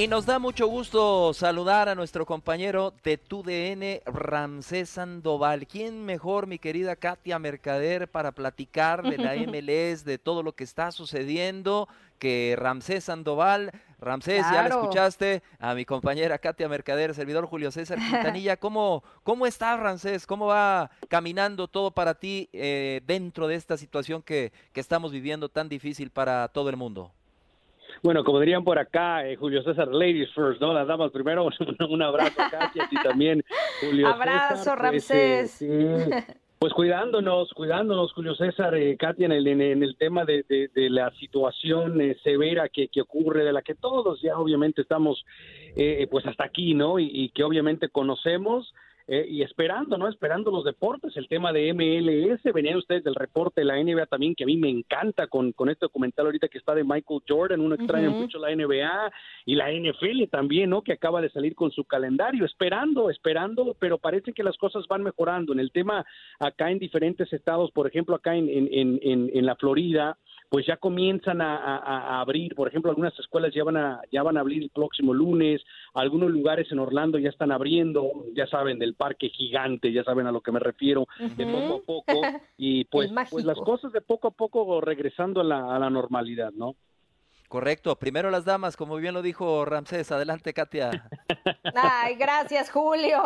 Y nos da mucho gusto saludar a nuestro compañero de TUDN, Ramsés Sandoval. ¿Quién mejor, mi querida Katia Mercader, para platicar de la MLS, de todo lo que está sucediendo, que Ramsés Sandoval? Ramsés, ya le escuchaste a mi compañera Katia Mercader, servidor Julio César Quintanilla. ¿Cómo, cómo está, Ramsés? ¿Cómo va caminando todo para ti eh, dentro de esta situación que, que estamos viviendo tan difícil para todo el mundo? Bueno, como dirían por acá, eh, Julio César, ladies first, ¿no? Las damas primero, un, abrazo Katia y también Julio Abrazo, César. pues, eh, Ramsés. sí, pues cuidándonos, cuidándonos, Julio César, eh, Katia, en el, en, en el tema de, de- de la situación eh, severa que, que ocurre, de la que todos ya obviamente estamos, eh, pues hasta aquí, ¿no? Y, y que obviamente conocemos. Eh, y esperando, ¿no? Esperando los deportes, el tema de MLS, venían ustedes del reporte de la NBA también, que a mí me encanta con, con este documental ahorita que está de Michael Jordan, uno extraña Ujú. mucho la NBA y la NFL también, ¿no? Que acaba de salir con su calendario, esperando, esperando, pero parece que las cosas van mejorando. En el tema acá en diferentes estados, por ejemplo, acá en, en, en, en la Florida, pues ya comienzan a, a- a abrir, por ejemplo, algunas escuelas ya van a ya van a abrir el próximo lunes, algunos lugares en Orlando ya están abriendo, ya saben del parque gigante, ya saben a lo que me refiero, de poco a poco y pues, pues las cosas de poco a poco regresando a la, a la normalidad, ¿no? Correcto, primero las damas, como bien lo dijo Ramsés. Adelante, Katia. Ay, gracias, Julio.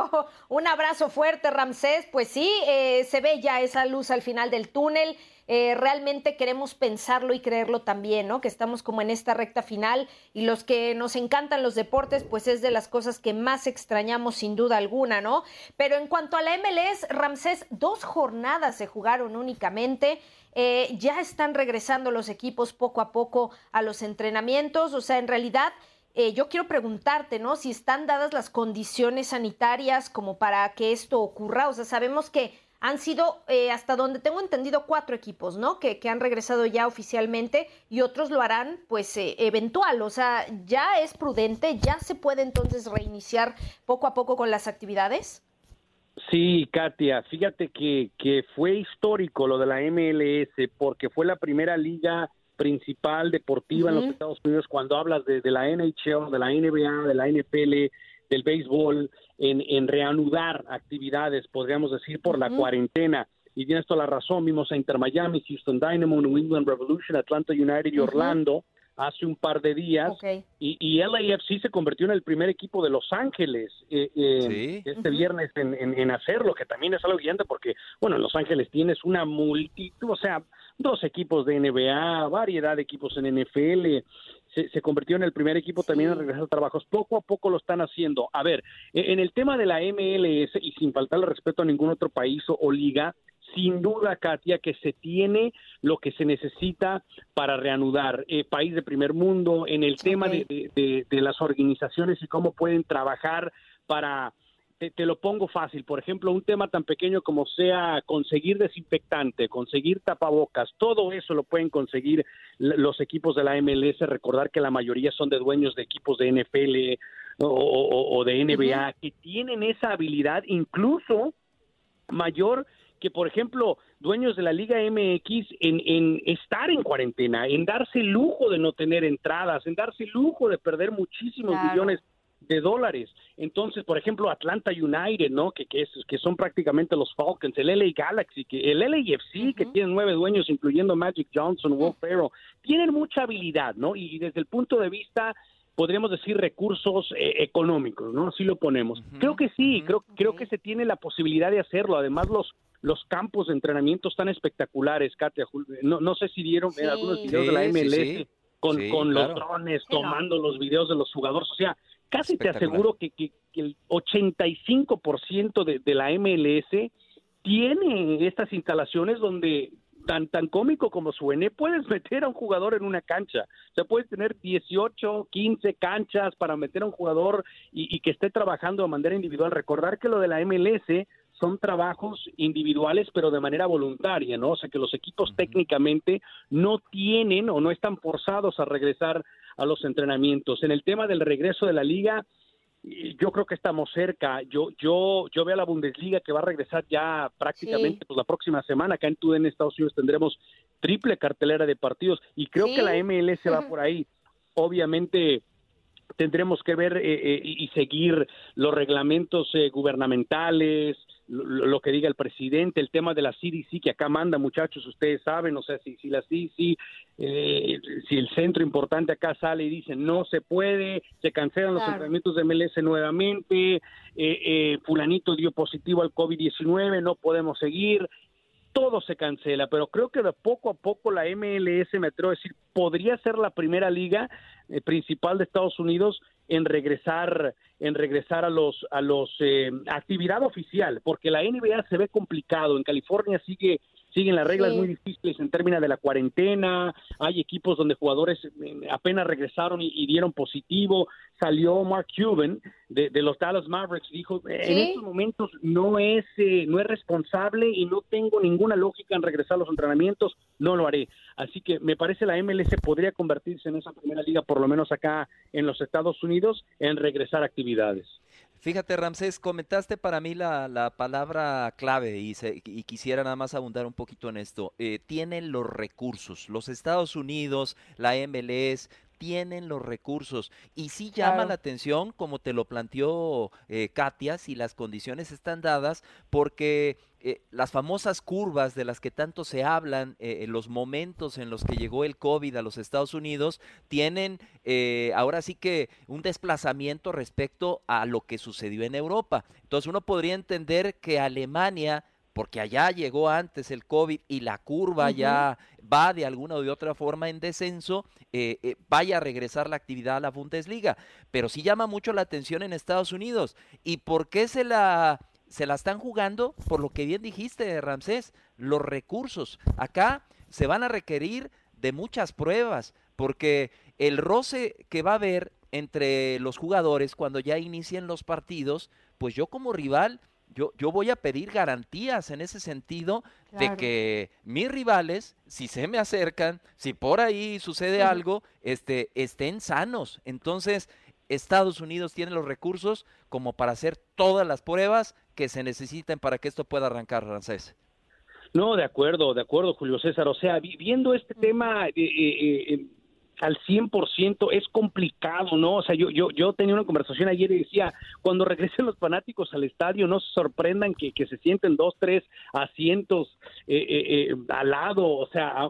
Un abrazo fuerte, Ramsés. Pues sí, eh, se ve ya esa luz al final del túnel. Eh, realmente queremos pensarlo y creerlo también, ¿no? Que estamos como en esta recta final y los que nos encantan los deportes, pues es de las cosas que más extrañamos sin duda alguna, ¿no? Pero en cuanto a la MLS, Ramsés, dos jornadas se jugaron únicamente. Eh, ya están regresando los equipos poco a poco a los entrenamientos. O sea, en realidad eh, yo quiero preguntarte, ¿no? Si están dadas las condiciones sanitarias como para que esto ocurra. O sea, sabemos que han sido, eh, hasta donde tengo entendido, cuatro equipos, ¿no? Que, que han regresado ya oficialmente y otros lo harán, pues, eh, eventual. O sea, ya es prudente, ya se puede entonces reiniciar poco a poco con las actividades. Sí, Katia, fíjate que, que fue histórico lo de la MLS porque fue la primera liga principal deportiva en los. Estados Unidos cuando hablas de, de la NHL, de la NBA, de la NFL, del béisbol, en, en reanudar actividades, podríamos decir, por la cuarentena. Y tienes toda la razón, vimos a Inter Miami, Houston Dynamo, New England Revolution, Atlanta United y. Orlando hace un par de días. Y, y LAFC se convirtió en el primer equipo de Los Ángeles eh, eh, Sí. este viernes en, en- en hacerlo, que también es algo gigante porque, bueno, en Los Ángeles tienes una multitud, o sea, dos equipos de NBA, variedad de equipos en NFL, se, se, convirtió en el primer equipo también en regresar a trabajos. Poco a poco lo están haciendo. A ver, e, en el tema de la MLS, y sin faltarle respeto a ningún otro país o, o liga, sin duda, Katia, que se tiene lo que se necesita para reanudar. Eh, país de primer mundo, en el tema de, de, de, las organizaciones y cómo pueden trabajar para... Te, te, lo pongo fácil, por ejemplo, un tema tan pequeño como sea conseguir desinfectante, conseguir tapabocas, todo eso lo pueden conseguir los equipos de la MLS, recordar que la mayoría son de dueños de equipos de NFL o, o, o de NBA, uh -huh. que tienen esa habilidad incluso mayor que, por ejemplo, dueños de la Liga MX en, en, estar en cuarentena, en darse el lujo de no tener entradas, en darse el lujo de perder muchísimos claro. millones de dólares. Entonces, por ejemplo, Atlanta United, ¿no? Que, que, es, que son prácticamente los Falcons, el LA Galaxy, que el LAFC, uh -huh. que tiene nueve dueños, incluyendo Magic Johnson, uh -huh. Will Ferrell, tienen mucha habilidad, ¿no? Y desde el punto de vista podríamos decir recursos eh, económicos, ¿no? Así lo ponemos. Uh -huh. Creo que sí, creo, okay. creo que se tiene la posibilidad de hacerlo. Además, los los campos de entrenamiento están espectaculares, Katia. No, no sé si vieron sí. algunos videos sí, de la MLS sí, con, con claro. los drones tomando los videos de los jugadores. O sea, casi te aseguro que, que, que el 85% de, de la MLS tiene estas instalaciones donde tan tan cómico como suene, puedes meter a un jugador en una cancha. O sea, puedes tener 18, 15 canchas para meter a un jugador y, y, que esté trabajando de manera individual. Recordar que lo de la MLS son trabajos individuales, pero de manera voluntaria, ¿no? O sea, que los equipos uh -huh. técnicamente no tienen o no están forzados a regresar a los entrenamientos. En el tema del regreso de la liga, yo creo que estamos cerca. Yo yo yo veo a la Bundesliga que va a regresar ya prácticamente sí. pues, la próxima semana. Acá en TUDN en Estados Unidos tendremos triple cartelera de partidos y creo ¿Sí? que la MLS va por ahí. Obviamente tendremos que ver eh, eh, y seguir los reglamentos eh, gubernamentales, lo, lo, que diga el presidente, el tema de la CDC que acá manda, muchachos, ustedes saben, o sea, si, si la CDC, eh, si el centro importante acá sale y dice no se puede, se cancelan claro. los entrenamientos de MLS nuevamente, eh, eh, fulanito dio positivo al COVID-19, no podemos seguir, todo se cancela, pero creo que de poco a poco la MLS, me atrevo a decir, podría ser la primera liga eh, principal de Estados Unidos en regresar en regresar a los a los eh, actividad oficial, porque la NBA se ve complicado, en California sigue siguen las reglas sí. muy difíciles en términos de la cuarentena, hay equipos donde jugadores eh, apenas regresaron y, y dieron positivo, salió Mark Cuban de, de, los Dallas Mavericks, dijo, ¿Sí? en estos momentos no es, eh, no es responsable y no tengo ninguna lógica en regresar a los entrenamientos, no lo haré. Así que me parece la MLS podría convertirse en esa primera liga, por lo menos acá en los Estados Unidos, en regresar a actividades. Fíjate, Ramsés, comentaste para mí la, la palabra clave y, se, y, quisiera nada más abundar un poquito en esto. Eh, tienen los recursos. Los Estados Unidos, la MLS, tienen los recursos y sí llama claro. la atención, como te lo planteó eh, Katia, si las condiciones están dadas, porque eh, las famosas curvas de las que tanto se hablan, eh, los momentos en los que llegó el COVID a los Estados Unidos, tienen eh, ahora sí que un desplazamiento respecto a lo que sucedió en Europa. Entonces uno podría entender que Alemania porque allá llegó antes el COVID y la curva uh -huh. ya va de alguna u de otra forma en descenso, eh, eh, vaya a regresar la actividad a la Bundesliga. Pero sí llama mucho la atención en Estados Unidos. ¿Y por qué se la, se la están jugando? Por lo que bien dijiste, Ramsés, los recursos. Acá se van a requerir de muchas pruebas, porque el roce que va a haber entre los jugadores cuando ya inicien los partidos, pues yo como rival yo, yo voy a pedir garantías en ese sentido claro. de que mis rivales, si se me acercan, si por ahí sucede algo, este, estén sanos. Entonces, Estados Unidos tiene los recursos como para hacer todas las pruebas que se necesiten para que esto pueda arrancar, Francés. No, de acuerdo, de acuerdo, Julio César. O sea, viendo este tema, eh, eh, eh, al 100% es complicado, ¿no? O sea, yo, yo, yo tenía una conversación ayer y decía, cuando regresen los fanáticos al estadio, no se sorprendan que, que se sienten dos, tres asientos eh, eh, eh, al lado, o sea,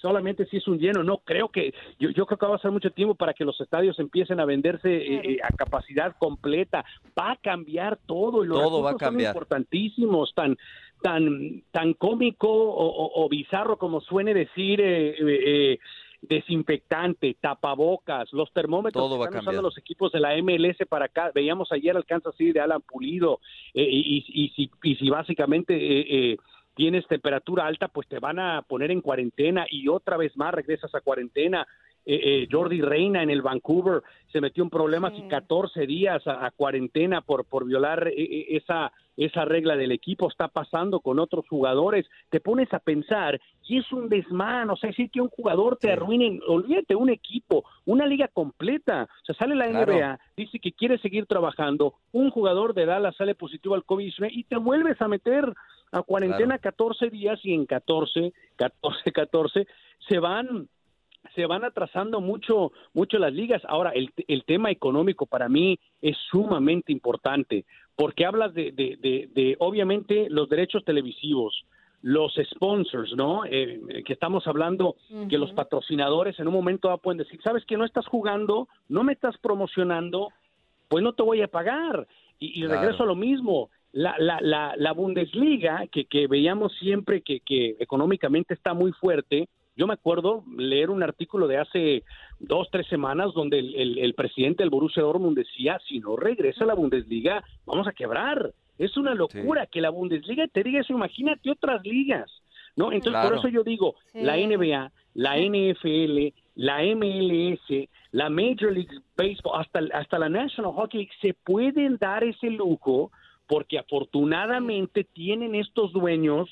solamente si es un lleno, no creo que, yo, yo creo que va a pasar mucho tiempo para que los estadios empiecen a venderse eh, a capacidad completa, va a cambiar todo y los todo va a cambiar. son importantísimos, tan tan, tan cómico o, bizarro como suene decir eh, eh, desinfectante, tapabocas, los termómetros Todo que están usando los equipos de la MLS para acá. Veíamos ayer al Kansas City de Alan Pulido eh, y, y, si, y si básicamente eh, eh, tienes temperatura alta, pues te van a poner en cuarentena y otra vez más regresas a cuarentena. Eh, eh, Jordi Reina en el Vancouver se metió en problemas y 14 días a, a cuarentena por, por violar eh, eh, esa, esa regla del equipo. Está pasando con otros jugadores. Te pones a pensar y es un desmán. O sea, decir que un jugador te arruine, olvídate, un equipo, una liga completa. O sea, sale la Claro. NBA, dice que quiere seguir trabajando. Un jugador de Dallas sale positivo al COVID-19 y te vuelves a meter a cuarentena 14 días y en 14, 14, 14 se van se van atrasando mucho mucho las ligas. Ahora, el, el tema económico para mí es sumamente importante, porque hablas de, de, de, de, obviamente, los derechos televisivos, los sponsors, ¿no? Eh, que estamos hablando que los patrocinadores en un momento dado pueden decir, sabes que no estás jugando, no me estás promocionando, pues no te voy a pagar. Y, y Claro. regreso a lo mismo. La, la, la, la Bundesliga, que, que veíamos siempre que, que económicamente está muy fuerte, yo me acuerdo leer un artículo de hace dos, tres semanas donde el, el- el presidente del Borussia Dortmund decía, si no regresa la Bundesliga, vamos a quebrar. Es una locura que la Bundesliga te diga eso, imagínate otras ligas, ¿no? Entonces, por eso yo digo, Sí. la NBA, la NFL, la MLS, la Major League Baseball, hasta, hasta la National Hockey League, se pueden dar ese lujo porque afortunadamente tienen estos dueños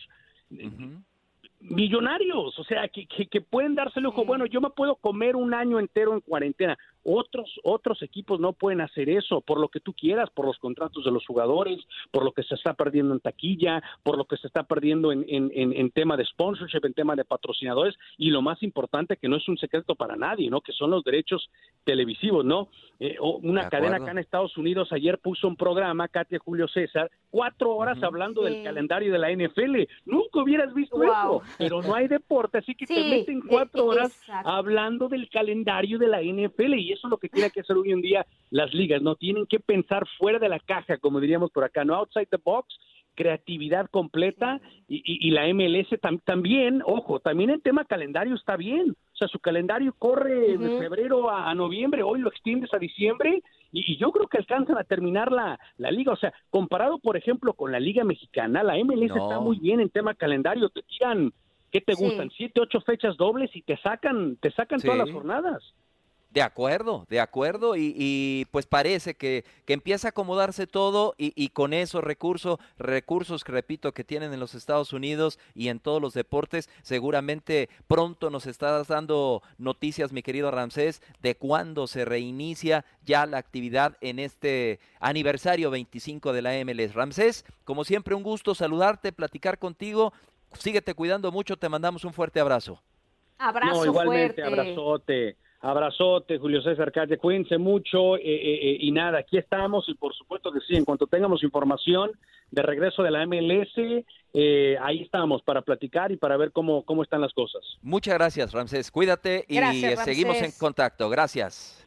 millonarios, o sea, que, que, que pueden darse el lujo. Bueno, yo me puedo comer un año entero en cuarentena. Otros, otros equipos no pueden hacer eso, por lo que tú quieras, por los contratos de los jugadores, por lo que se está perdiendo en taquilla, por lo que se está perdiendo en, en, en, en tema de sponsorship, en tema de patrocinadores, y lo más importante, que no es un secreto para nadie, ¿no? Que son los derechos televisivos, ¿no? Eh, una De cadena acá en Estados Unidos ayer puso un programa, Katia Julio César, cuatro horas hablando del calendario de la NFL. Nunca hubieras visto Wow. eso, pero no hay deporte, así que te meten cuatro e- horas exacto. hablando del calendario de la NFL y eso es lo que tiene que hacer hoy en día las ligas, no tienen que pensar fuera de la caja, como diríamos por acá, no outside the box, creatividad completa y, y- y la MLS tam- también, ojo, también el tema calendario está bien, o sea, su calendario corre de febrero a, a noviembre, hoy lo extiendes a diciembre y, y yo creo que alcanzan a terminar la, la liga, o sea, comparado por ejemplo con la liga mexicana, la MLS No. está muy bien en tema calendario, te tiran ¿Qué te Sí. gustan? ¿Siete, ocho fechas dobles y te sacan, te sacan todas las jornadas? De acuerdo, de acuerdo, y, y, pues parece que, que empieza a acomodarse todo y, y con esos recursos, recursos que repito que tienen en los Estados Unidos y en todos los deportes, seguramente pronto nos estás dando noticias, mi querido Ramsés, de cuándo se reinicia ya la actividad en este aniversario 25 de la MLS. Ramsés, como siempre, un gusto saludarte, platicar contigo, síguete cuidando mucho, te mandamos un fuerte abrazo. Abrazo no, igualmente, fuerte. abrazote. Abrazote, Julio César Calle, cuídense mucho eh, eh, eh, y nada, aquí estamos y por supuesto que sí, en cuanto tengamos información de regreso de la MLS, eh, ahí estamos para platicar y para ver cómo, cómo están las cosas. Muchas gracias, Ramsés. Cuídate y Gracias, seguimos en contacto. Gracias.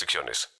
restricciones.